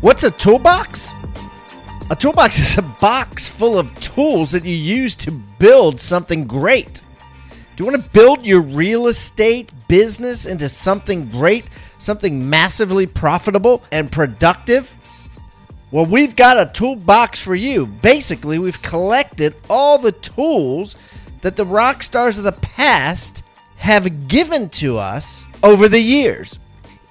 What's a toolbox? A toolbox is a box full of tools that you use to build something great. Do you want to build your real estate business into something great, something massively profitable and productive? Well, we've got a toolbox for you. Basically, we've collected all the tools that the rock stars of the past have given to us over the years.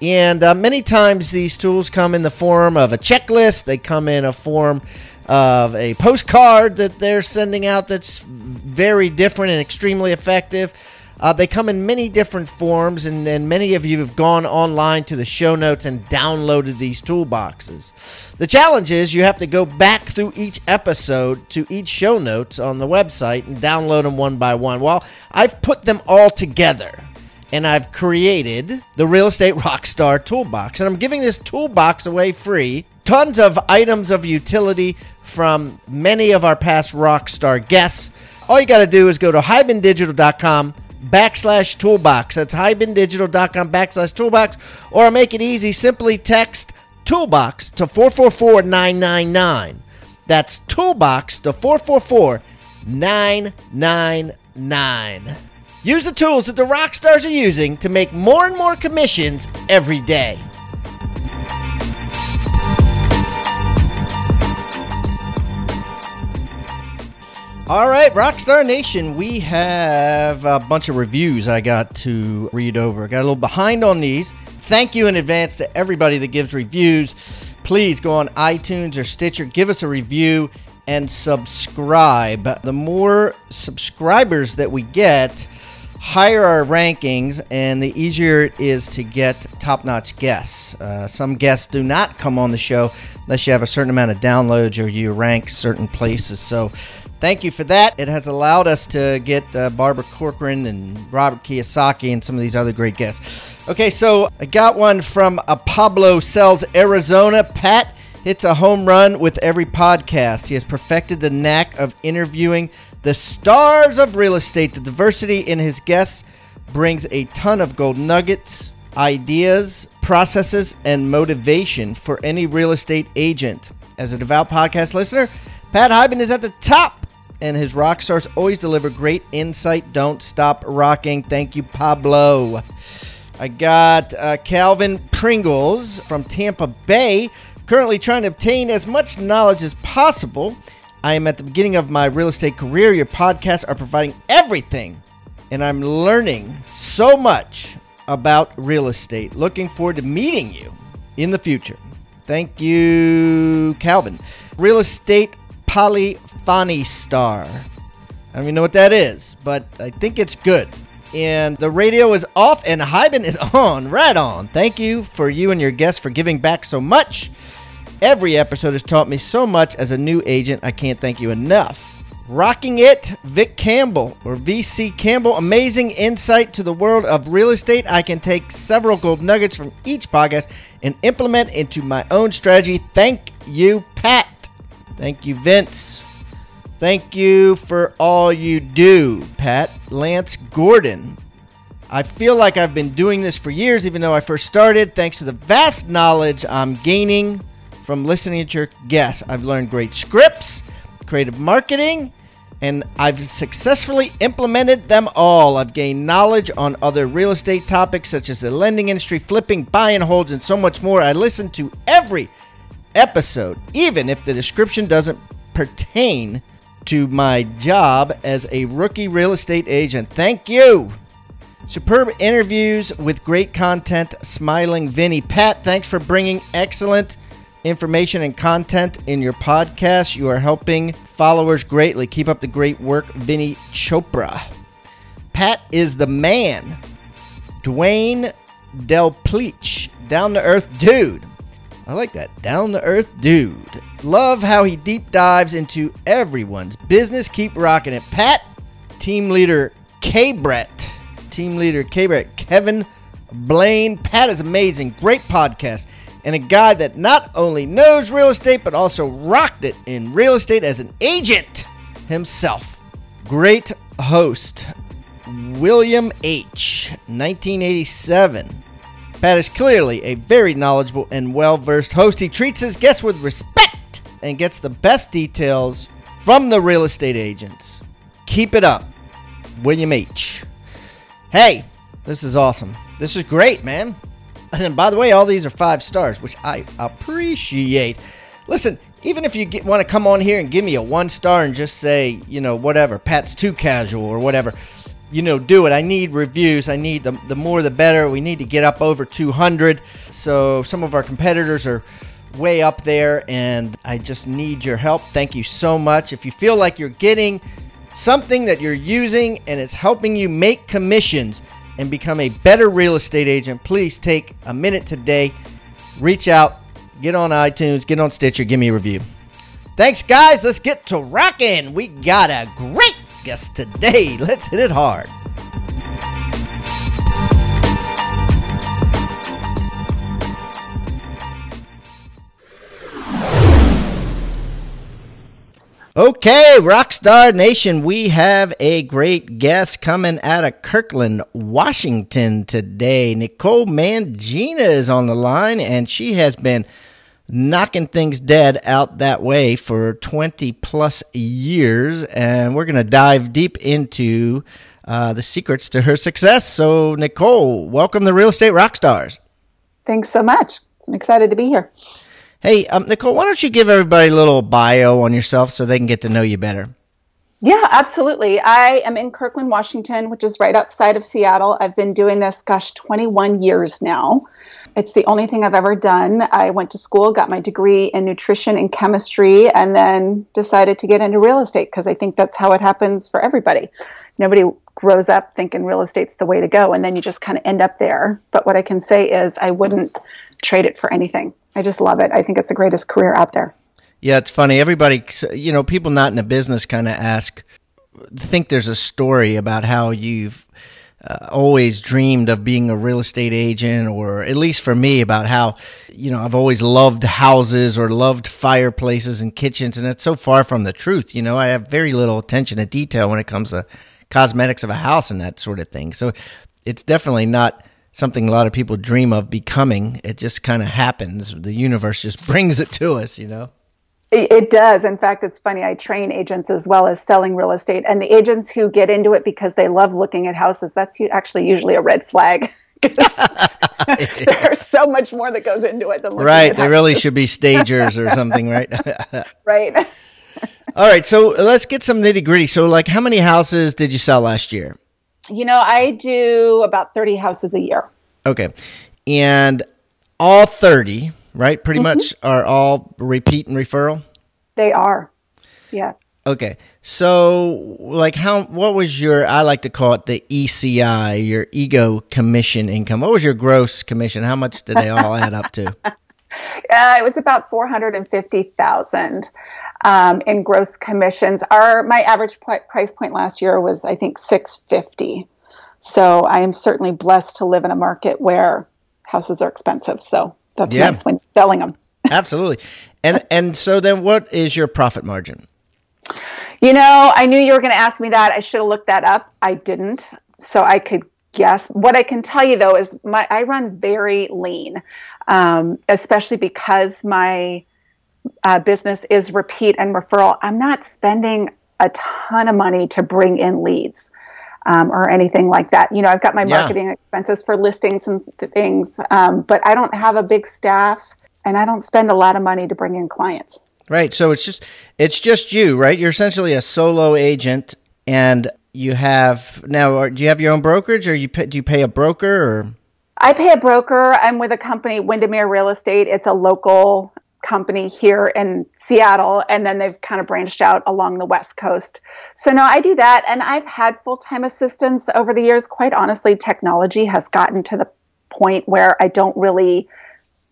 And uh, many times these tools come in the form of a checklist, they come in a form of a postcard that they're sending out that's very different and extremely effective. Uh, they come in many different forms, and, and many of you have gone online to the show notes and downloaded these toolboxes. The challenge is you have to go back through each episode to each show notes on the website and download them one by one. Well, I've put them all together and I've created the Real Estate Rockstar Toolbox. And I'm giving this toolbox away free. Tons of items of utility from many of our past Rockstar guests. All you got to do is go to hibandigital.com backslash toolbox. That's hibandigital.com backslash toolbox. Or make it easy. Simply text toolbox to 444999. That's toolbox to 444 999. Use the tools that the rock stars are using to make more and more commissions every day. All right, Rockstar Nation, we have a bunch of reviews I got to read over. I got a little behind on these. Thank you in advance to everybody that gives reviews. Please go on iTunes or Stitcher, give us a review and subscribe. The more subscribers that we get, higher our rankings and the easier it is to get top notch guests. Uh, some guests do not come on the show unless you have a certain amount of downloads or you rank certain places. So, thank you for that. It has allowed us to get uh, Barbara Corcoran and Robert Kiyosaki and some of these other great guests. Okay, so I got one from uh, Pablo Sells, Arizona. Pat hits a home run with every podcast. He has perfected the knack of interviewing the stars of real estate. The diversity in his guests brings a ton of gold nuggets, ideas, processes, and motivation for any real estate agent. As a devout podcast listener, Pat Hiban is at the top, and his rock stars always deliver great insight. Don't stop rocking. Thank you, Pablo. I got uh, Calvin Pringles from Tampa Bay, currently trying to obtain as much knowledge as possible I am at the beginning of my real estate career. Your podcasts are providing everything, and I'm learning so much about real estate. Looking forward to meeting you in the future. Thank you, Calvin. Real estate polyphony star. I don't even know what that is, but I think it's good. And the radio is off and Hiban is on. Right on. Thank you for you and your guests for giving back so much. Every episode has taught me so much as a new agent. I can't thank you enough. Rocking it, Vic Campbell or VC Campbell. Amazing insight to the world of real estate. I can take several gold nuggets from each podcast and implement into my own strategy. Thank you, Pat. Thank you, Vince. Thank you for all you do, Pat. Lance Gordon. I feel like I've been doing this for years, even though I first started. Thanks to the vast knowledge I'm gaining from listening to your guests. I've learned great scripts, creative marketing, and I've successfully implemented them all. I've gained knowledge on other real estate topics such as the lending industry, flipping, buy and holds, and so much more. I listen to every episode, even if the description doesn't pertain to my job as a rookie real estate agent. Thank you. Superb interviews with great content, smiling Vinny. Pat, thanks for bringing excellent information and content in your podcast. You are helping followers greatly. Keep up the great work, Vinny Chopra. Pat is the man. Dwayne Del Pleach, down to earth dude. I like that. Down to earth dude. Love how he deep dives into everyone's business. Keep rocking it. Pat, team leader K Brett. Team leader K Brett. Kevin Blaine. Pat is amazing. Great podcast and a guy that not only knows real estate but also rocked it in real estate as an agent himself. Great host, William H., 1987. Pat is clearly a very knowledgeable and well versed host. He treats his guests with respect and gets the best details from the real estate agents. Keep it up, William H. Hey, this is awesome. This is great, man. And by the way, all these are five stars, which I appreciate. Listen, even if you get, want to come on here and give me a one star and just say, you know, whatever, Pat's too casual or whatever, you know, do it. I need reviews. I need the, the more the better. We need to get up over 200. So some of our competitors are way up there, and I just need your help. Thank you so much. If you feel like you're getting something that you're using and it's helping you make commissions, and become a better real estate agent, please take a minute today. Reach out, get on iTunes, get on Stitcher, give me a review. Thanks, guys. Let's get to rocking. We got a great guest today. Let's hit it hard. Okay, Rockstar Nation, we have a great guest coming out of Kirkland, Washington today. Nicole Mangina is on the line, and she has been knocking things dead out that way for 20 plus years. And we're going to dive deep into uh, the secrets to her success. So, Nicole, welcome to Real Estate Rockstars. Thanks so much. I'm excited to be here. Hey, um, Nicole, why don't you give everybody a little bio on yourself so they can get to know you better? Yeah, absolutely. I am in Kirkland, Washington, which is right outside of Seattle. I've been doing this, gosh, 21 years now. It's the only thing I've ever done. I went to school, got my degree in nutrition and chemistry, and then decided to get into real estate because I think that's how it happens for everybody. Nobody grows up thinking real estate's the way to go, and then you just kind of end up there. But what I can say is, I wouldn't trade it for anything. I just love it. I think it's the greatest career out there. Yeah, it's funny. Everybody, you know, people not in the business kind of ask, think there's a story about how you've uh, always dreamed of being a real estate agent, or at least for me, about how, you know, I've always loved houses or loved fireplaces and kitchens. And it's so far from the truth. You know, I have very little attention to detail when it comes to cosmetics of a house and that sort of thing. So it's definitely not something a lot of people dream of becoming. It just kind of happens. The universe just brings it to us, you know? It does. In fact, it's funny. I train agents as well as selling real estate, and the agents who get into it because they love looking at houses, that's actually usually a red flag. There's so much more that goes into it than right. They really should be stagers or something, right? right. All right. So let's get some nitty gritty. So, like, how many houses did you sell last year? You know, I do about 30 houses a year. Okay. And all 30, right? Pretty mm-hmm. much are all repeat and referral? They are. Yeah. Okay. So, like, how, what was your, I like to call it the ECI, your ego commission income. What was your gross commission? How much did they all add up to? Uh, it was about 450,000 um, in gross commissions. Our my average price point last year was I think six fifty. So I am certainly blessed to live in a market where houses are expensive. So that's yeah. nice when selling them. Absolutely. And and so then what is your profit margin? You know, I knew you were going to ask me that. I should have looked that up. I didn't. So I could guess. What I can tell you though is my I run very lean, um, especially because my uh, business is repeat and referral, I'm not spending a ton of money to bring in leads. Um, or anything like that. You know, I've got my Yeah. marketing expenses for listings and th- things, um, but I don't have a big staff and I don't spend a lot of money to bring in clients. Right. So it's just it's just you, right? You're essentially a solo agent, and you have now. are- Do you have your own brokerage, or you pay, do you pay a broker? Or I pay a broker. I'm with a company, Windermere Real Estate. It's a local company here in Seattle, and then they've kind of branched out along the West Coast. So, no, I do that. And I've had full time assistants over the years. Quite honestly, technology has gotten to the point where I don't really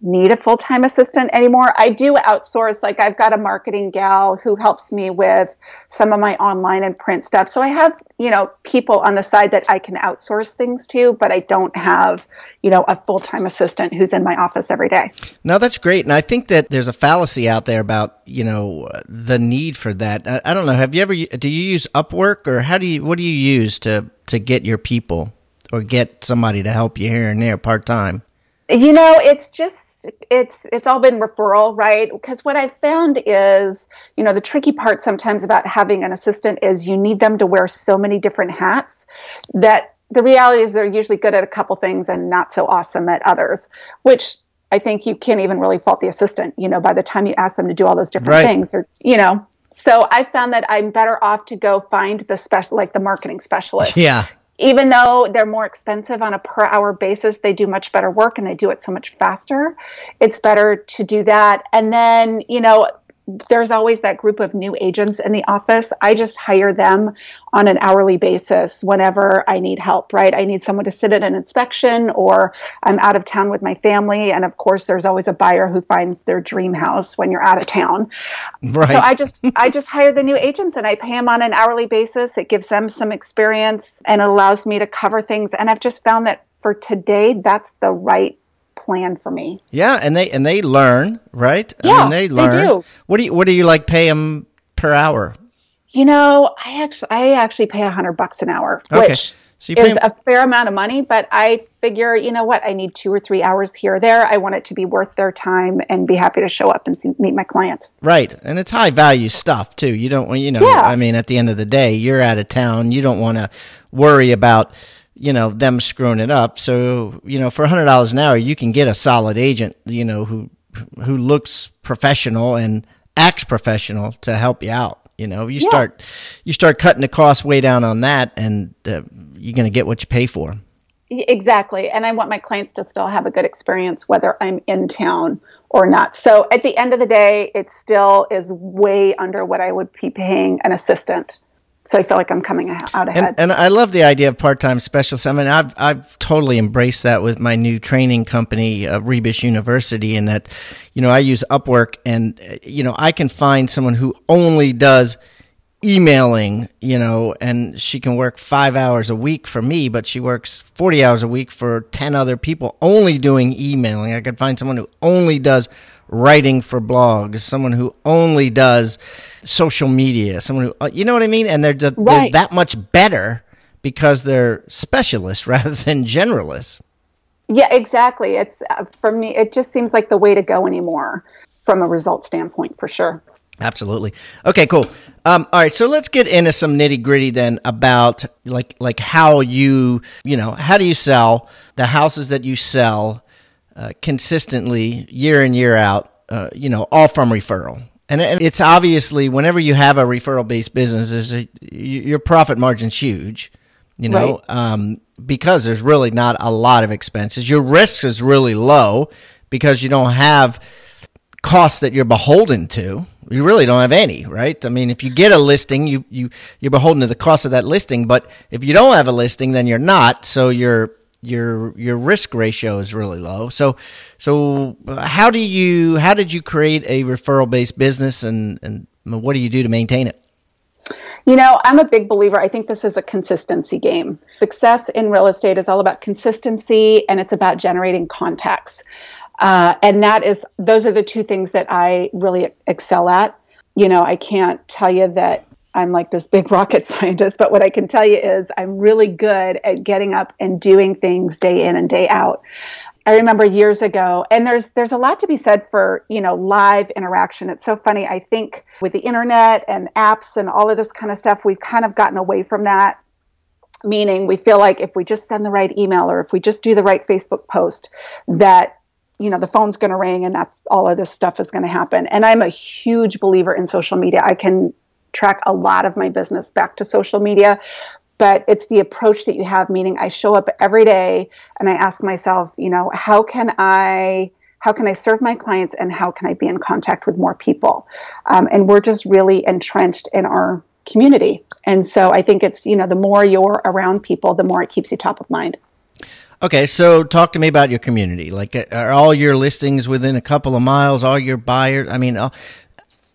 need a full time assistant anymore. I do outsource, like, I've got a marketing gal who helps me with some of my online and print stuff. So I have, you know, people on the side that I can outsource things to, but I don't have, you know, a full time assistant who's in my office every day. no, that's great. And I think that there's a fallacy out there about you know the need for that. I, I don't know. Have you ever? Do you use Upwork, or how do you? What do you use to to get your people, or get somebody to help you here and there part time? You know, it's just it's it's all been referral, right? Because what I've found is, you know, the tricky part sometimes about having an assistant is you need them to wear so many different hats that the reality is they're usually good at a couple things and not so awesome at others, which I think you can't even really fault the assistant, you know, by the time you ask them to do all those different Right. things or you know. So I found that I'm better off to go find the special like the marketing specialist Yeah. Even though they're more expensive on a per hour basis, they do much better work and they do it so much faster. It's better to do that. And then, you know, there's always that group of new agents in the office. I just hire them on an hourly basis whenever I need help, right? I need someone to sit at an inspection or I'm out of town with my family. And of course, there's always a buyer who finds their dream house when you're out of town. Right. So I just I just hire the new agents and I pay them on an hourly basis. It gives them some experience and allows me to cover things. And I've just found that for today, that's the right plan for me. Yeah, and they and they learn, right? I Yeah, mean, they they learn. do. What do you what do you like pay them per hour? You know, I actually I actually pay a hundred bucks an hour, Okay. which So is 'em- a fair amount of money. But I figure, you know what, I need two or three hours here or there. I want it to be worth their time and be happy to show up and see, meet my clients. right, and it's high value stuff too. You don't want you know. Yeah. I mean, at the end of the day, you're out of town. You don't want to worry about you know them screwing it up. So you know, for a hundred dollars an hour, you can get a solid agent. You know who who looks professional and acts professional to help you out. You know, you Yeah. start you start cutting the cost way down on that, and uh, you're going to get what you pay for. Exactly. And I want my clients to still have a good experience whether I'm in town or not. So at the end of the day, it still is way under what I would be paying an assistant. So I feel like I'm coming out ahead. And, and I love the idea of part-time specialists. I mean, I've I've totally embraced that with my new training company, uh, Rebus University, in that, you know, I use Upwork, and uh, you know, I can find someone who only does emailing, you know, and she can work five hours a week for me, but she works forty hours a week for ten other people, only doing emailing. I could find someone who only does writing for blogs, someone who only does social media, someone who, uh, you know what I mean? And they're, they're Right. that much better because they're specialists rather than generalists. yeah, exactly. It's uh, for me, it just seems like the way to go anymore from a result standpoint, for sure. Absolutely. Okay, cool. Um, all right, so let's get into some nitty gritty then about like like how you you know how do you sell the houses that you sell uh, consistently year in year out. Uh, you know, all from referral. And and it's obviously whenever you have a referral based business, there's a, your profit margin's huge. You know, um, because there's really not a lot of expenses. Your risk is really low because you don't have costs that you're beholden to. You really don't have any, right? I mean, if you get a listing, you you you're beholden to the cost of that listing. But if you don't have a listing, then you're not. So your your your risk ratio is really low. So so uh, how do you how did you create a referral based business and and what do you do to maintain it? You know, I'm a big believer. I think this is a consistency game. Success in real estate is all about consistency and it's about generating contacts. Uh, and that is, those are the two things that I really excel at. You know, I can't tell you that I'm like this big rocket scientist, but what I can tell you is I'm really good at getting up and doing things day in and day out. I remember years ago, and there's there's a lot to be said for you know live interaction. It's so funny. I think with the internet and apps and all of this kind of stuff, we've kind of gotten away from that. Meaning, we feel like if we just send the right email or if we just do the right Facebook post, that you know the phone's going to ring and that's all of this stuff is going to happen. And I'm a huge believer in social media. I can track a lot of my business back to social media but it's the approach that you have meaning i show up every day and i ask myself you know how can i how can i serve my clients and how can i be in contact with more people? Um, and we're just really entrenched in our community. And so i think it's you know the more you're around people the more it keeps you top of mind. Okay so talk to me about your community. Like uh, are all your listings within a couple of miles all your buyers i mean uh,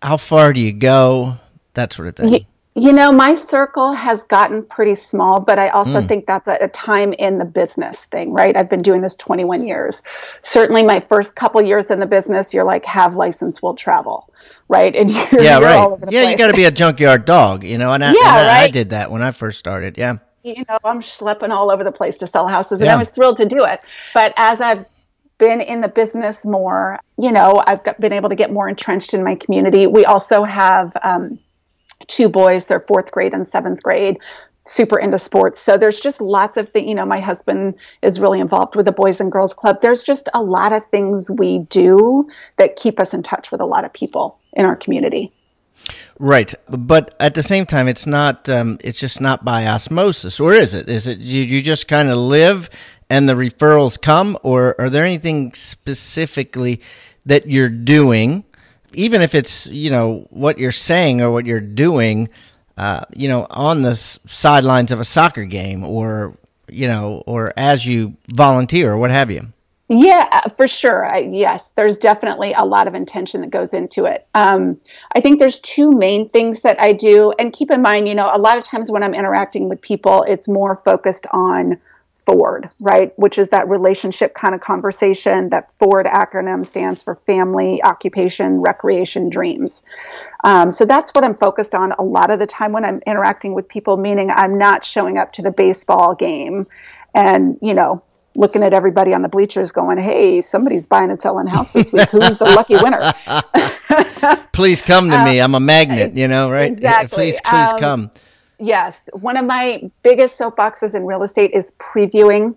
how far do you go that sort of thing you know, my circle has gotten pretty small, but I also mm. think that's a, a, time in the business thing, right? I've been doing this 21 years. Certainly, my first couple years in the business, you're like, have license, will travel, right? And you're, yeah, you're right. yeah, place. you got to be a junkyard dog, you know. And, I, yeah, and I, right? I did that when I first started. Yeah. You know, I'm schlepping all over the place to sell houses, and yeah. I was thrilled to do it. But as I've been in the business more, you know, I've got, been able to get more entrenched in my community. We also have. Um, two boys, they're fourth grade and seventh grade, super into sports. So there's just lots of things, you know, my husband is really involved with the Boys and Girls Club. There's just a lot of things we do that keep us in touch with a lot of people in our community. Right, but at the same time, it's not. Um, it's just not by osmosis, or is it? Is it you? You just kind of live, and the referrals come, or are there anything specifically that you're doing even if it's you know what you're saying or what you're doing, uh, you know, on the sidelines of a soccer game or you know, or as you volunteer or what have you. Yeah, uh, for sure. I, yes, there's definitely a lot of intention that goes into it. Um, I think there's two main things that I do, and keep in mind, you know, a lot of times when I'm interacting with people, it's more focused on FORD, right? Which is that relationship kind of conversation. That FORD acronym stands for family, occupation, recreation, dreams. Um, so that's what I'm focused on a lot of the time when I'm interacting with people, meaning I'm not showing up to the baseball game and, you know, looking at everybody on the bleachers going, hey, somebody's buying and selling houses. Who's the lucky winner? please come to um, me. I'm a magnet, you know, right? Exactly. Please, please um, come yes, one of my biggest soapboxes in real estate is previewing.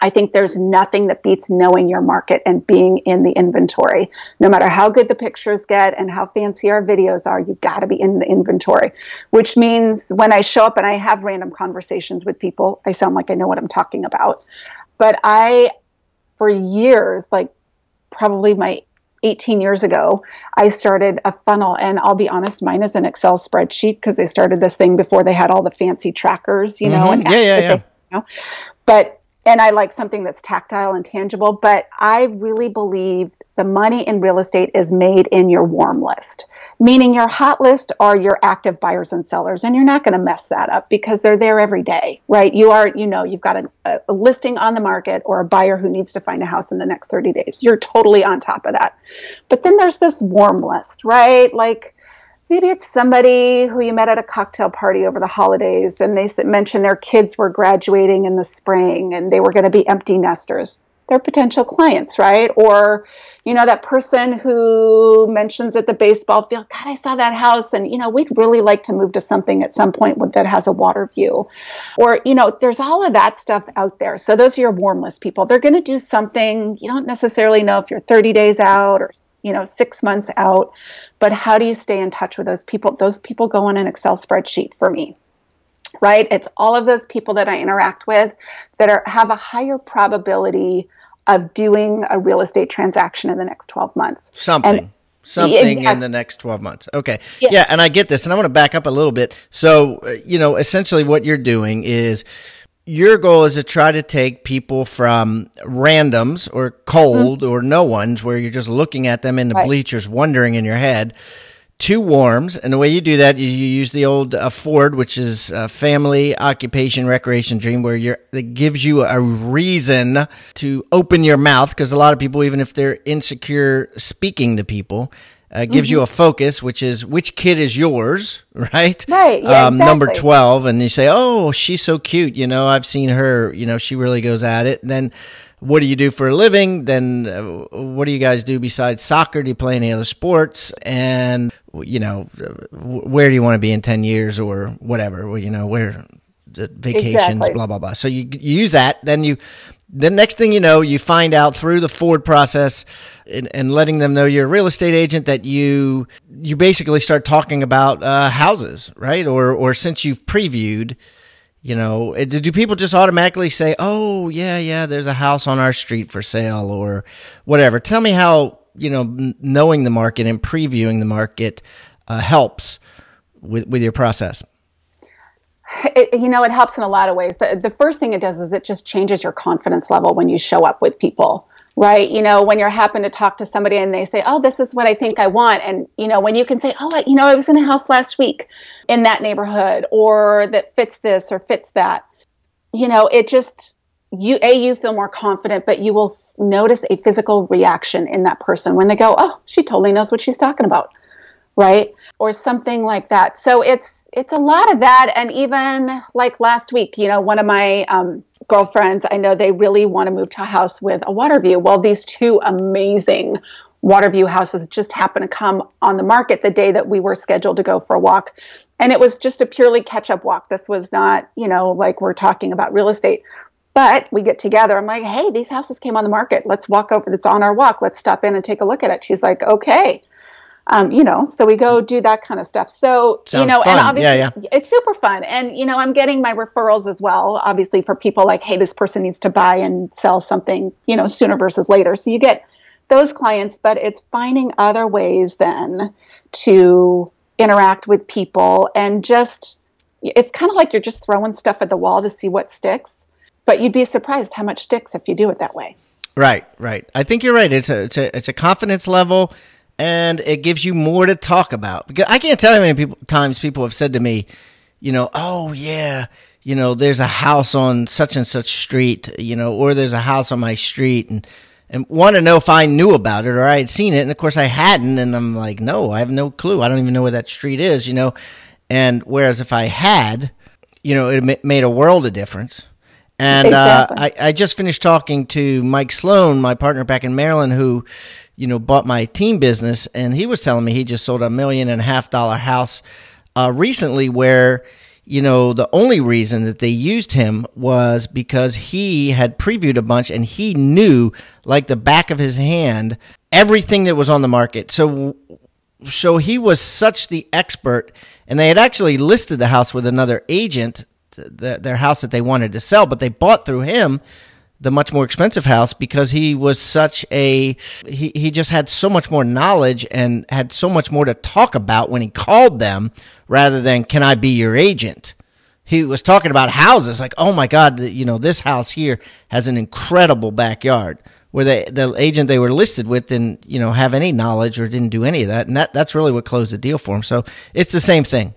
I think there's nothing that beats knowing your market and being in the inventory. No matter how good the pictures get and how fancy our videos are, you got to be in the inventory, which means when I show up and I have random conversations with people, I sound like I know what I'm talking about. But I, for years, like probably my 18 years ago, I started a funnel. And I'll be honest, mine is an Excel spreadsheet because they started this thing before they had all the fancy trackers, you know. Mm-hmm. And yeah, yeah, yeah. They, you know? But, and I like something that's tactile and tangible. But I really believe the money in real estate is made in your warm list meaning your hot list are your active buyers and sellers and you're not going to mess that up because they're there every day right? You are you know you've got a, a, listing on the market or a buyer who needs to find a house in the next 30 days. You're totally on top of that. But then there's this warm list right? Like maybe it's somebody who you met at a cocktail party over the holidays and they mentioned their kids were graduating in the spring and they were going to be empty nesters potential clients right or you know, that person who mentions at the baseball field, God, I saw that house and, you know, we'd really like to move to something at some point that has a water view. Or, you know, there's all of that stuff out there. So those are your warm list people. They're going to do something. You don't necessarily know if you're 30 days out or, you know, six months out, but how do you stay in touch with those people? Those people go on an Excel spreadsheet for me right? It's all of those people that I interact with that are have a higher probability of doing a real estate transaction in the next 12 months. Something. And, something in the next 12 months. Okay. Yeah. yeah. And I get this. And I want to back up a little bit. So, uh, you know, essentially what you're doing is your goal is to try to take people from randoms or cold mm-hmm. or no ones where you're just looking at them in the right. bleachers, wondering in your head two warms. And the way you do that, you, you use the old uh, FORD, which is uh, family, occupation, recreation, dream, where you're, it gives you a reason to open your mouth. Because a lot of people, even if they're insecure speaking to people, uh, gives mm-hmm. you a focus, which is which kid is yours, right? Right. Yeah, um, exactly. Number 12. And you say, oh, she's so cute. You know, I've seen her, you know, she really goes at it. And then what do you do for a living? Then uh, what do you guys do besides soccer? Do you play any other sports? And you know, where do you want to be in ten years or whatever? Well, you know, where vacations, exactly. blah blah blah. So you, you use that, then you the next thing you know, you find out through the Ford process and, and, letting them know you're a real estate agent that you you basically start talking about uh, houses, right? Or or since you've previewed, you know, do people just automatically say, "Oh, yeah, yeah, there's a house on our street for sale," or whatever? Tell me how you know knowing the market and previewing the market uh, helps with with your process. It, you know, it helps in a lot of ways. The, the first thing it does is it just changes your confidence level when you show up with people right? You know, when you're happen to talk to somebody and they say, "Oh, this is what I think I want," and you know, when you can say, "Oh, I, you know, I was in a house last week in that neighborhood," or that fits this or fits that, you know, it just you a you feel more confident, but you will notice a physical reaction in that person when they go, "Oh, she totally knows what she's talking about," right? Or something like that. So it's it's a lot of that. And even like last week, you know, one of my um, girlfriends, I know they really want to move to a house with a water view. Well, these two amazing water view houses just happened to come on the market the day that we were scheduled to go for a walk. And it was just a purely catch up walk. This was not, you know, like we're talking about real estate. But we get together. I'm like, hey, these houses came on the market. Let's walk over. That's on our walk. Let's stop in and take a look at it. She's like, okay um, you know, so we go do that kind of stuff. So, Sounds you know, fun. and obviously yeah, yeah. it's super fun. And, you know, I'm getting my referrals as well, obviously for people like, hey, this person needs to buy and sell something, you know, sooner versus later. So you get those clients, but it's finding other ways then to interact with people and just, it's kind of like you're just throwing stuff at the wall to see what sticks. But you'd be surprised how much sticks if you do it that way. Right, right. I think you're right. It's a, it's a, it's a confidence level and it gives you more to talk about. Because I can't tell you how many people, times people have said to me, you know, oh yeah, you know, there's a house on such and such street, you know, or there's a house on my street, and and want to know if I knew about it or I had seen it, and of course I hadn't, and I'm like, no, I have no clue. I don't even know where that street is, you know. And whereas if I had, you know, it made a world of difference. And exactly. uh, I, I just finished talking to Mike Sloan, my partner back in Maryland, who you know, bought my team business, and he was telling me he just sold a million and a half dollar house uh, recently, where you know the only reason that they used him was because he had previewed a bunch and he knew like the back of his hand everything that was on the market. So, so he was such the expert, and they had actually listed the house with another agent, the, their house that they wanted to sell, but they bought through him the much more expensive house because he was such a he, he just had so much more knowledge and had so much more to talk about when he called them rather than can I be your agent? He was talking about houses like oh my god you know this house here has an incredible backyard. Where they the agent they were listed with didn't you know have any knowledge or didn't do any of that and that that's really what closed the deal for him. So it's the same thing.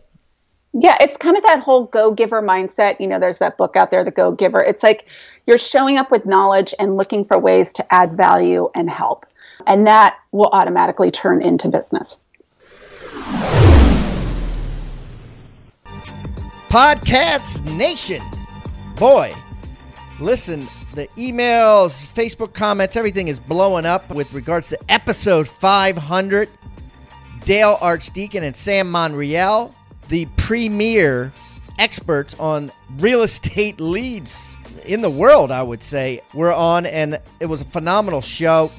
Yeah it's kind of that whole go giver mindset. You know there's that book out there the go giver it's like you're showing up with knowledge and looking for ways to add value and help. And that will automatically turn into business. Podcasts Nation. Boy, listen, the emails, Facebook comments, everything is blowing up with regards to episode 500. Dale Archdeacon and Sam Monreal, the premier experts on real estate leads in the world, I would say, were on, and it was a phenomenal show.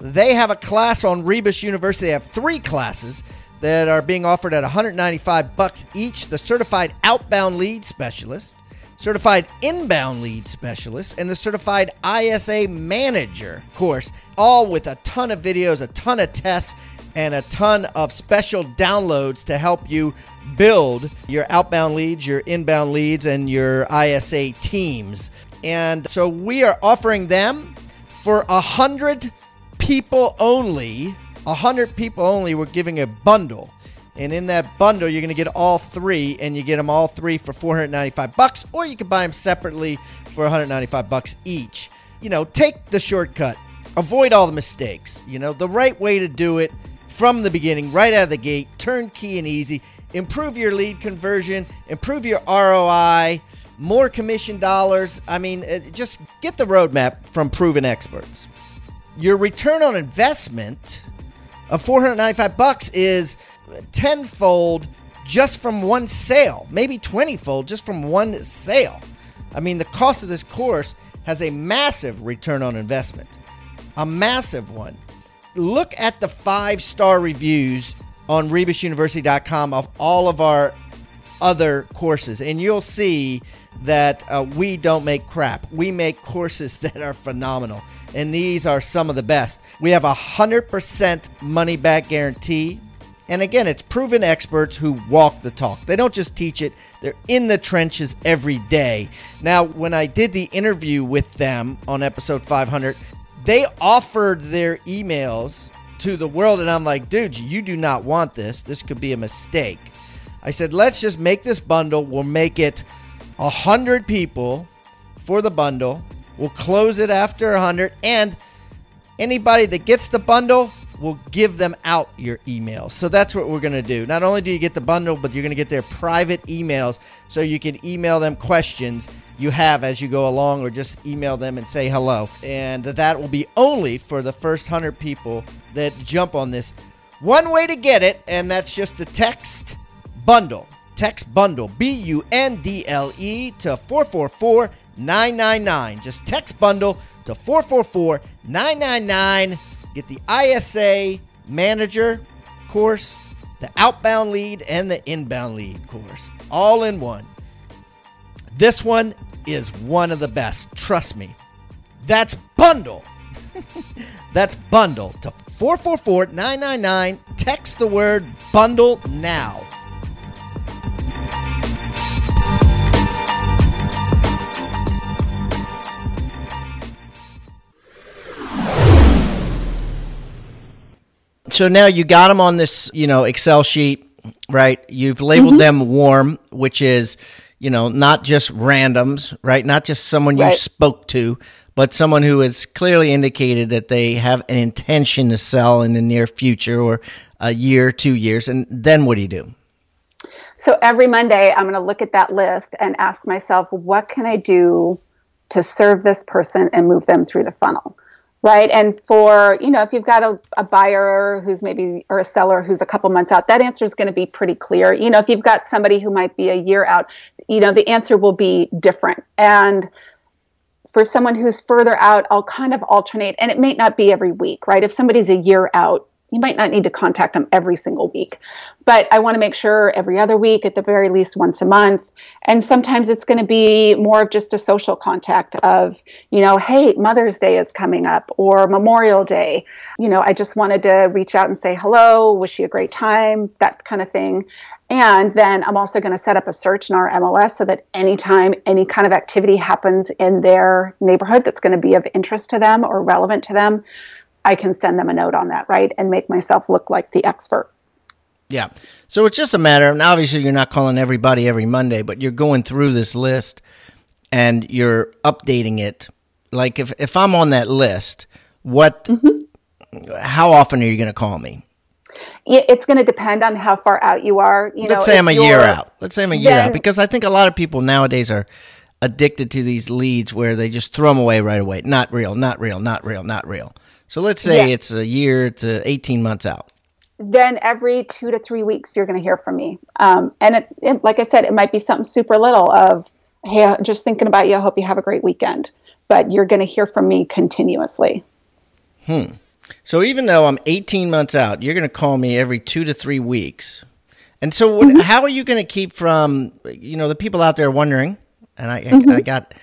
They have a class on Rebus University. They have three classes that are being offered at 195 bucks each. The certified outbound lead specialist, certified inbound lead specialist, and the certified ISA manager course, all with a ton of videos, a ton of tests, and a ton of special downloads to help you build your outbound leads, your inbound leads, and your ISA teams. And so we are offering them for a hundred people only. A hundred people only. We're giving a bundle. And in that bundle, you're going to get all three, and you get them all three for 495 bucks, or you can buy them separately for 195 bucks each. You know, take the shortcut. Avoid all the mistakes. You know, the right way to do it from the beginning, right out of the gate, turnkey and easy. Improve your lead conversion, improve your ROI, more commission dollars. I mean, uh, just get the roadmap from proven experts. Your return on investment of 495 bucks is tenfold just from one sale, maybe 20 fold just from one sale. I mean, the cost of this course has a massive return on investment, a massive one. Look at the five star reviews on rebusuniversity.com of all of our other courses, and you'll see that uh, we don't make crap. We make courses that are phenomenal, and these are some of the best. We have a 100% money back guarantee. And again, it's proven experts who walk the talk. They don't just teach it, they're in the trenches every day. Now, when I did the interview with them on episode 500, they offered their emails to the world, and I'm like, dude, you do not want this. This could be a mistake. I said, let's just make this bundle. We'll make it a 100 people for the bundle. We'll close it after a 100. And anybody that gets the bundle, will give them out your emails. So that's what we're going to do. Not only do you get the bundle, but you're going to get their private emails so you can email them questions you have as you go along or just email them and say hello. And that will be only for the first 100 people that jump on this. One way to get it, and that's just the text bundle. Text bundle, B U N D L E, to 444 999. Just text bundle to 444 999 Get the ISA manager course, the outbound lead, and the inbound lead course all in one. This one is one of the best. Trust me. That's bundle. That's bundle to 444 999. Text the word bundle now. so now you got them on this, you know, Excel sheet, right? You've labeled mm-hmm. them warm, which is, you know, not just randoms, right? Not just someone you right. spoke to, but someone who has clearly indicated that they have an intention to sell in the near future or a year, two years. And then what do you do? So every Monday, I'm going to look at that list and ask myself, what can I do to serve this person and move them through the funnel? Right? And for, you know, if you've got a, a buyer who's maybe, or a seller who's a couple months out, that answer is going to be pretty clear. You know, if you've got somebody who might be a year out, you know, the answer will be different. And for someone who's further out, I'll kind of alternate, and it may not be every week, right? If somebody's a year out, you might not need to contact them every single week, but I want to make sure every other week, at the very least once a month. And sometimes it's going to be more of just a social contact of, you know, hey, Mother's Day is coming up or Memorial Day. You know, I just wanted to reach out and say hello, wish you a great time, that kind of thing. And then I'm also going to set up a search in our MLS so that anytime any kind of activity happens in their neighborhood that's going to be of interest to them or relevant to them, I can send them a note on that, right? And make myself look like the expert. Yeah. So it's just a matter, and obviously you're not calling everybody every Monday, but you're going through this list and you're updating it. Like if, if I'm on that list, what, mm-hmm. how often are you going to call me? It's going to depend on how far out you are. You Let's know, say I'm a year out. Let's say I'm a year then, out because I think a lot of people nowadays are addicted to these leads where they just throw them away right away. Not real, not real, not real, not real. So let's say yeah. it's a year to 18 months out. Then every two to three weeks, you're going to hear from me. Um, and it, it, like I said, it might be something super little of, hey, just thinking about you. I hope you have a great weekend. But you're going to hear from me continuously. Hmm. So even though I'm 18 months out, you're going to call me every two to three weeks. And so, what, mm-hmm. how are you going to keep from, you know, the people out there wondering, and I, mm-hmm. I, I got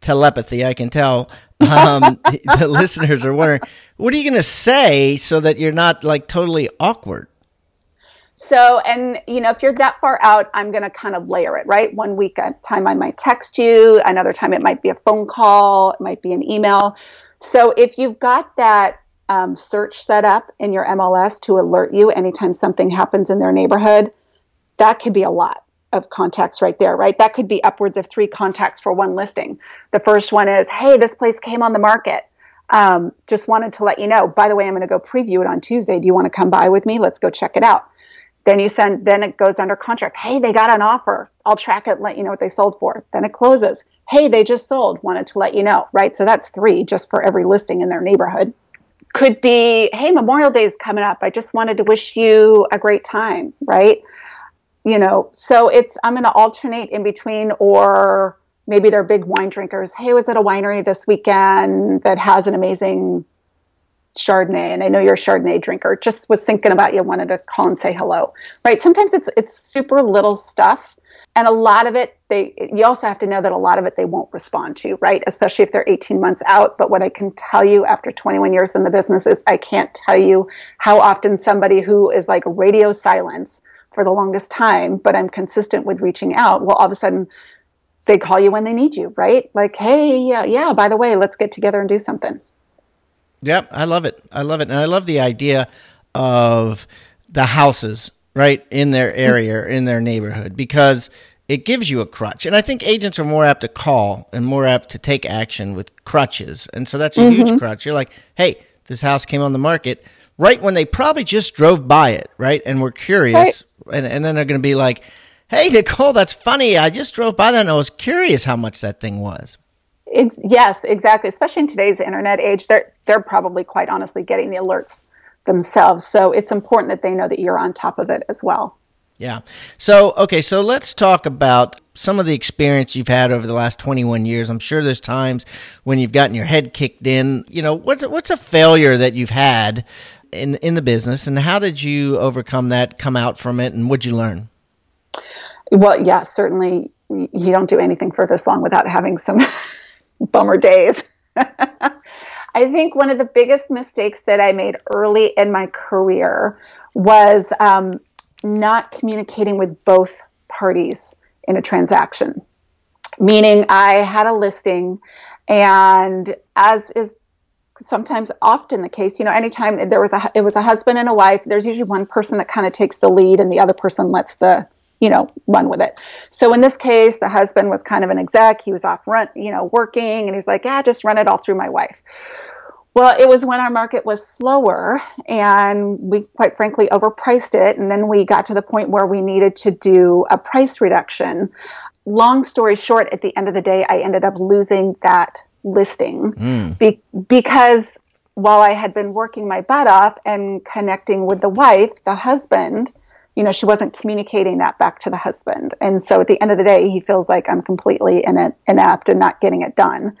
telepathy, I can tell um, the listeners are wondering, what are you going to say so that you're not like totally awkward? So, and you know, if you're that far out, I'm going to kind of layer it, right? One week at time, I might text you. Another time, it might be a phone call. It might be an email. So, if you've got that um, search set up in your MLS to alert you anytime something happens in their neighborhood, that could be a lot of contacts right there, right? That could be upwards of three contacts for one listing. The first one is, hey, this place came on the market. Um, just wanted to let you know. By the way, I'm going to go preview it on Tuesday. Do you want to come by with me? Let's go check it out. Then you send, then it goes under contract. Hey, they got an offer. I'll track it, let you know what they sold for. Then it closes. Hey, they just sold. Wanted to let you know, right? So that's three just for every listing in their neighborhood. Could be, hey, Memorial Day is coming up. I just wanted to wish you a great time, right? You know, so it's, I'm going to alternate in between or maybe they're big wine drinkers. Hey, was at a winery this weekend that has an amazing Chardonnay, and I know you're a Chardonnay drinker. Just was thinking about you, wanted to call and say hello. Right? Sometimes it's it's super little stuff, and a lot of it they. You also have to know that a lot of it they won't respond to. Right? Especially if they're 18 months out. But what I can tell you after 21 years in the business is I can't tell you how often somebody who is like radio silence for the longest time, but I'm consistent with reaching out. Well, all of a sudden they call you when they need you, right? Like, hey, yeah, yeah, by the way, let's get together and do something. Yep, I love it. I love it. And I love the idea of the houses, right, in their area, in their neighborhood, because it gives you a crutch. And I think agents are more apt to call and more apt to take action with crutches. And so that's a mm-hmm. huge crutch. You're like, hey, this house came on the market right when they probably just drove by it, right? And were curious. Right. And, and then they're going to be like, hey, Nicole, that's funny. I just drove by that and I was curious how much that thing was. It's, yes, exactly. Especially in today's internet age, they're they're probably quite honestly getting the alerts themselves. So it's important that they know that you're on top of it as well. Yeah. So okay, so let's talk about some of the experience you've had over the last 21 years. I'm sure there's times when you've gotten your head kicked in. You know, what's what's a failure that you've had in in the business, and how did you overcome that? Come out from it, and what'd you learn? Well, yeah, certainly you don't do anything for this long without having some bummer days. I think one of the biggest mistakes that I made early in my career was um, not communicating with both parties in a transaction. Meaning, I had a listing, and as is sometimes often the case, you know, anytime there was a it was a husband and a wife, there's usually one person that kind of takes the lead, and the other person lets the you know, run with it. So in this case, the husband was kind of an exec. He was off run, you know, working, and he's like, yeah, just run it all through my wife. Well, it was when our market was slower and we quite frankly overpriced it. And then we got to the point where we needed to do a price reduction. Long story short, at the end of the day, I ended up losing that listing mm. be- because while I had been working my butt off and connecting with the wife, the husband, you know, she wasn't communicating that back to the husband. And so at the end of the day, he feels like I'm completely inept and not getting it done.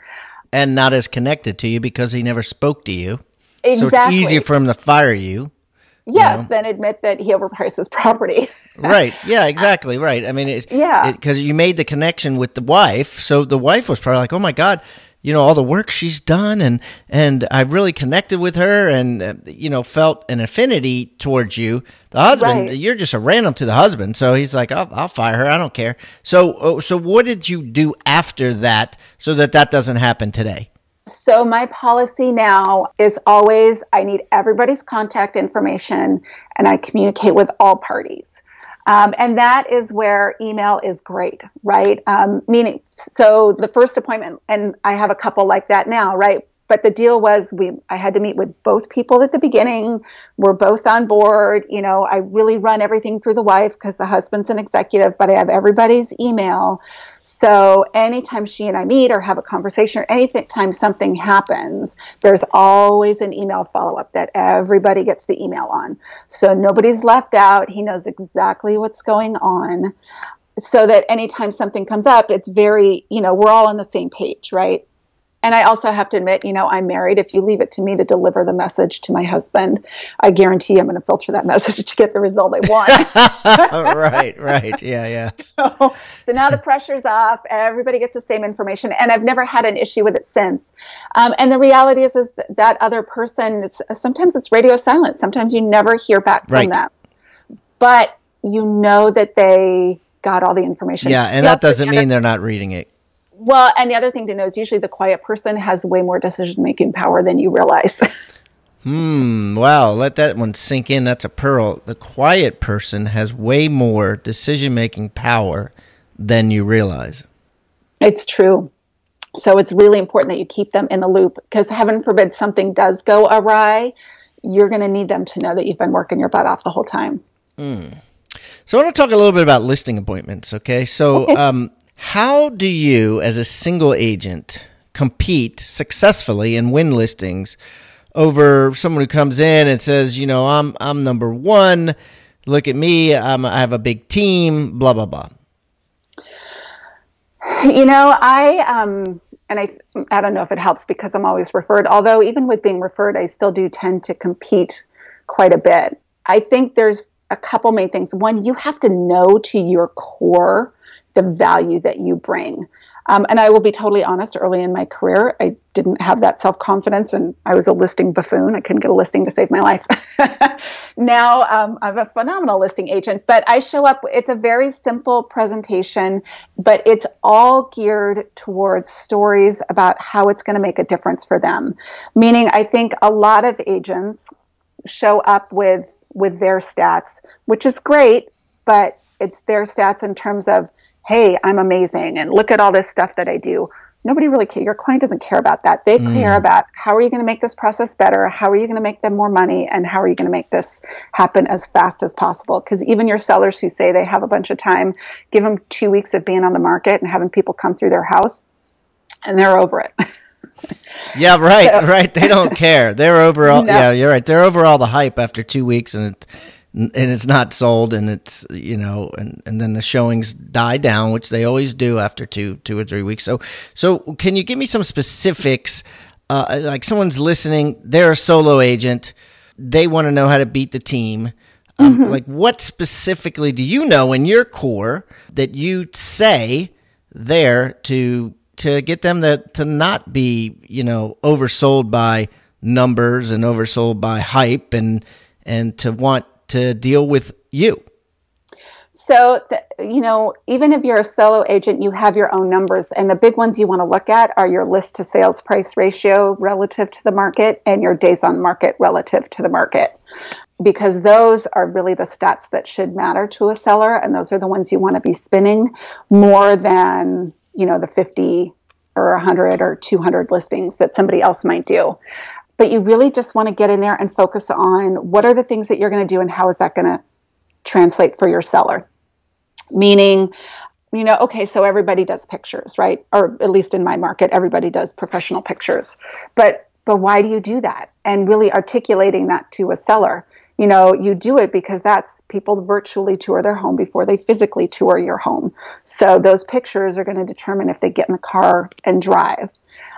And not as connected to you because he never spoke to you. Exactly. So it's easier for him to fire you. Yes, you know? than admit that he overpriced his property. right. Yeah, exactly. Right. I mean, it, yeah. Because you made the connection with the wife. So the wife was probably like, oh my God, you know all the work she's done and and I really connected with her and uh, you know felt an affinity towards you. The husband right. you're just a random to the husband. So he's like I'll, I'll fire her. I don't care. So oh, so what did you do after that so that that doesn't happen today? So my policy now is always I need everybody's contact information and I communicate with all parties um, and that is where email is great, right? Um, meaning, so the first appointment, and I have a couple like that now, right? But the deal was we I had to meet with both people at the beginning. We're both on board. You know, I really run everything through the wife because the husband's an executive, but I have everybody's email. So anytime she and I meet or have a conversation or anytime something happens, there's always an email follow up that everybody gets the email on. So nobody's left out. He knows exactly what's going on. So that anytime something comes up, it's very, you know, we're all on the same page, right? And I also have to admit, you know, I'm married. If you leave it to me to deliver the message to my husband, I guarantee I'm going to filter that message to get the result I want. right, right. Yeah, yeah. So, so now the pressure's off. Everybody gets the same information. And I've never had an issue with it since. Um, and the reality is, is that, other person, is, sometimes it's radio silent. Sometimes you never hear back from right. them. But you know that they got all the information. Yeah, and that doesn't mean they're not reading it well, and the other thing to know is usually the quiet person has way more decision making power than you realize. hmm. Wow. Let that one sink in. That's a pearl. The quiet person has way more decision making power than you realize. It's true. So it's really important that you keep them in the loop because heaven forbid something does go awry, you're going to need them to know that you've been working your butt off the whole time. Mm. So I want to talk a little bit about listing appointments. Okay. So. Um, how do you, as a single agent, compete successfully and win listings over someone who comes in and says, you know, I'm I'm number one. Look at me. I'm, I have a big team. Blah blah blah. You know, I um, and I I don't know if it helps because I'm always referred. Although even with being referred, I still do tend to compete quite a bit. I think there's a couple main things. One, you have to know to your core the value that you bring. Um, and I will be totally honest, early in my career, I didn't have that self confidence and I was a listing buffoon. I couldn't get a listing to save my life. now um, I'm a phenomenal listing agent, but I show up, it's a very simple presentation, but it's all geared towards stories about how it's going to make a difference for them. Meaning, I think a lot of agents show up with with their stats, which is great, but it's their stats in terms of hey, I'm amazing and look at all this stuff that I do. Nobody really care. Your client doesn't care about that. They mm. care about how are you going to make this process better? How are you going to make them more money? And how are you going to make this happen as fast as possible? Because even your sellers who say they have a bunch of time, give them two weeks of being on the market and having people come through their house, and they're over it. yeah, right, so, right. They don't care. They're over all. No. Yeah, you're right. They're over all the hype after two weeks, and it, and it's not sold and it's you know and and then the showings die down which they always do after two two or three weeks. So so can you give me some specifics? Uh, like someone's listening they're a solo agent. They want to know how to beat the team. Um, mm-hmm. like what specifically do you know in your core that you say there to to get them to to not be you know oversold by numbers and oversold by hype and and to want to deal with you? So, you know, even if you're a solo agent, you have your own numbers. And the big ones you want to look at are your list to sales price ratio relative to the market and your days on market relative to the market. Because those are really the stats that should matter to a seller. And those are the ones you want to be spinning more than, you know, the 50 or 100 or 200 listings that somebody else might do but you really just want to get in there and focus on what are the things that you're going to do and how is that going to translate for your seller. Meaning you know okay so everybody does pictures right? Or at least in my market everybody does professional pictures. But but why do you do that? And really articulating that to a seller. You know you do it because that's people virtually tour their home before they physically tour your home. So those pictures are going to determine if they get in the car and drive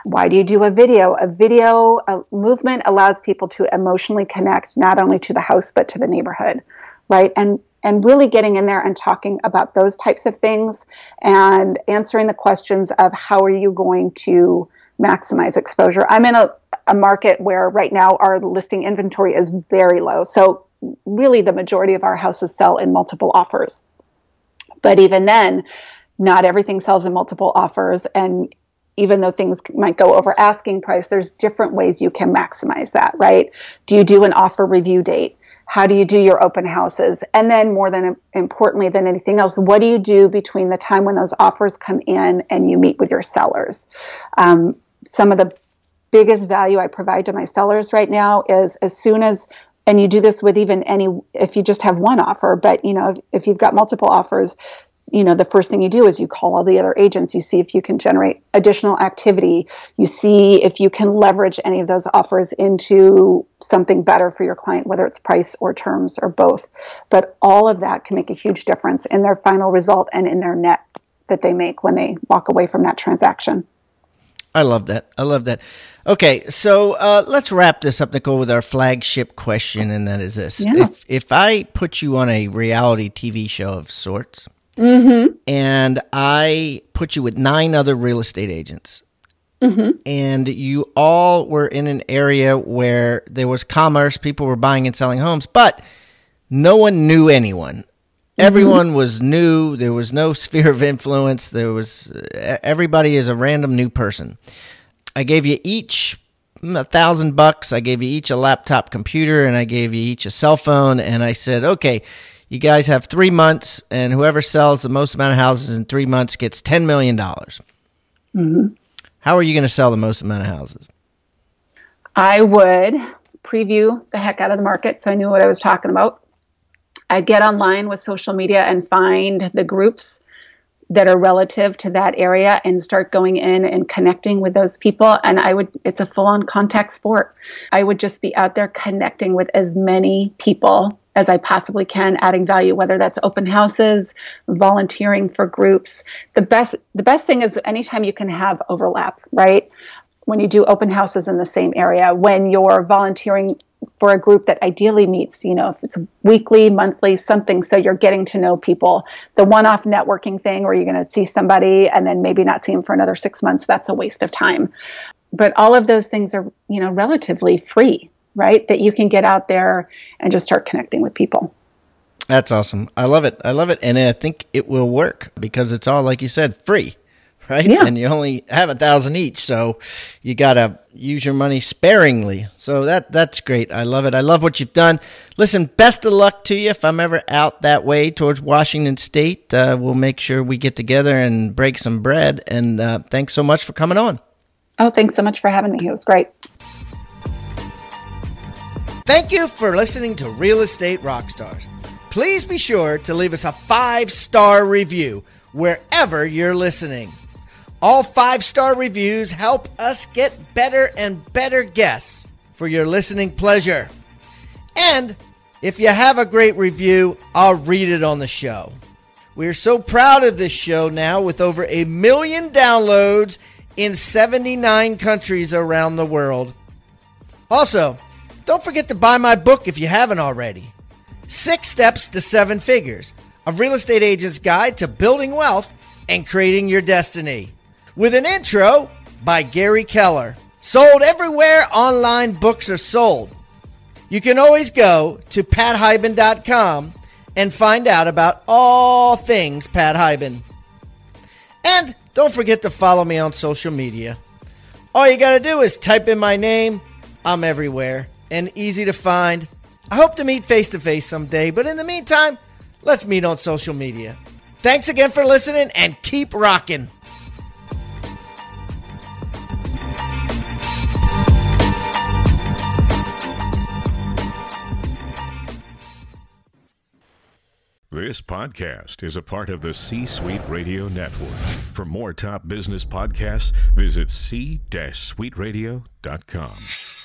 why do you do a video? A video a movement allows people to emotionally connect not only to the house but to the neighborhood, right? And and really getting in there and talking about those types of things and answering the questions of how are you going to maximize exposure. I'm in a, a market where right now our listing inventory is very low. So really the majority of our houses sell in multiple offers. But even then, not everything sells in multiple offers and even though things might go over asking price, there's different ways you can maximize that, right? Do you do an offer review date? How do you do your open houses? And then, more than importantly than anything else, what do you do between the time when those offers come in and you meet with your sellers? Um, some of the biggest value I provide to my sellers right now is as soon as and you do this with even any if you just have one offer but you know if, if you've got multiple offers you know the first thing you do is you call all the other agents you see if you can generate additional activity you see if you can leverage any of those offers into something better for your client whether it's price or terms or both but all of that can make a huge difference in their final result and in their net that they make when they walk away from that transaction I love that. I love that. Okay, so uh, let's wrap this up, Nicole, with our flagship question, and that is this: yeah. if if I put you on a reality TV show of sorts, Mm-hmm. And I put you with nine other real estate agents. Mm-hmm. And you all were in an area where there was commerce, people were buying and selling homes, but no one knew anyone. Mm-hmm. Everyone was new. There was no sphere of influence. There was everybody is a random new person. I gave you each a thousand bucks. I gave you each a laptop computer and I gave you each a cell phone. And I said, okay, you guys have three months, and whoever sells the most amount of houses in three months gets $10 million. Mm-hmm. How are you going to sell the most amount of houses? I would preview the heck out of the market so I knew what I was talking about. I'd get online with social media and find the groups that are relative to that area and start going in and connecting with those people. And I would, it's a full on contact sport. I would just be out there connecting with as many people as I possibly can, adding value, whether that's open houses, volunteering for groups. The best, the best thing is anytime you can have overlap, right? When you do open houses in the same area, when you're volunteering for a group that ideally meets, you know, if it's weekly, monthly, something, so you're getting to know people. The one off networking thing where you're going to see somebody and then maybe not see them for another six months, that's a waste of time. But all of those things are, you know, relatively free, right? That you can get out there and just start connecting with people. That's awesome. I love it. I love it. And I think it will work because it's all, like you said, free right? Yeah. And you only have a thousand each, so you gotta use your money sparingly. So that that's great. I love it. I love what you've done. Listen, best of luck to you. If I'm ever out that way towards Washington State, uh, we'll make sure we get together and break some bread. And uh, thanks so much for coming on. Oh, thanks so much for having me. It was great. Thank you for listening to Real Estate Rockstars. Please be sure to leave us a five star review wherever you're listening. All five star reviews help us get better and better guests for your listening pleasure. And if you have a great review, I'll read it on the show. We are so proud of this show now with over a million downloads in 79 countries around the world. Also, don't forget to buy my book if you haven't already Six Steps to Seven Figures A Real Estate Agent's Guide to Building Wealth and Creating Your Destiny with an intro by Gary Keller. Sold everywhere online books are sold. You can always go to pathiban.com and find out about all things Pat Hiban. And don't forget to follow me on social media. All you got to do is type in my name. I'm everywhere and easy to find. I hope to meet face to face someday, but in the meantime, let's meet on social media. Thanks again for listening and keep rocking. This podcast is a part of the C Suite Radio Network. For more top business podcasts, visit c-suiteradio.com.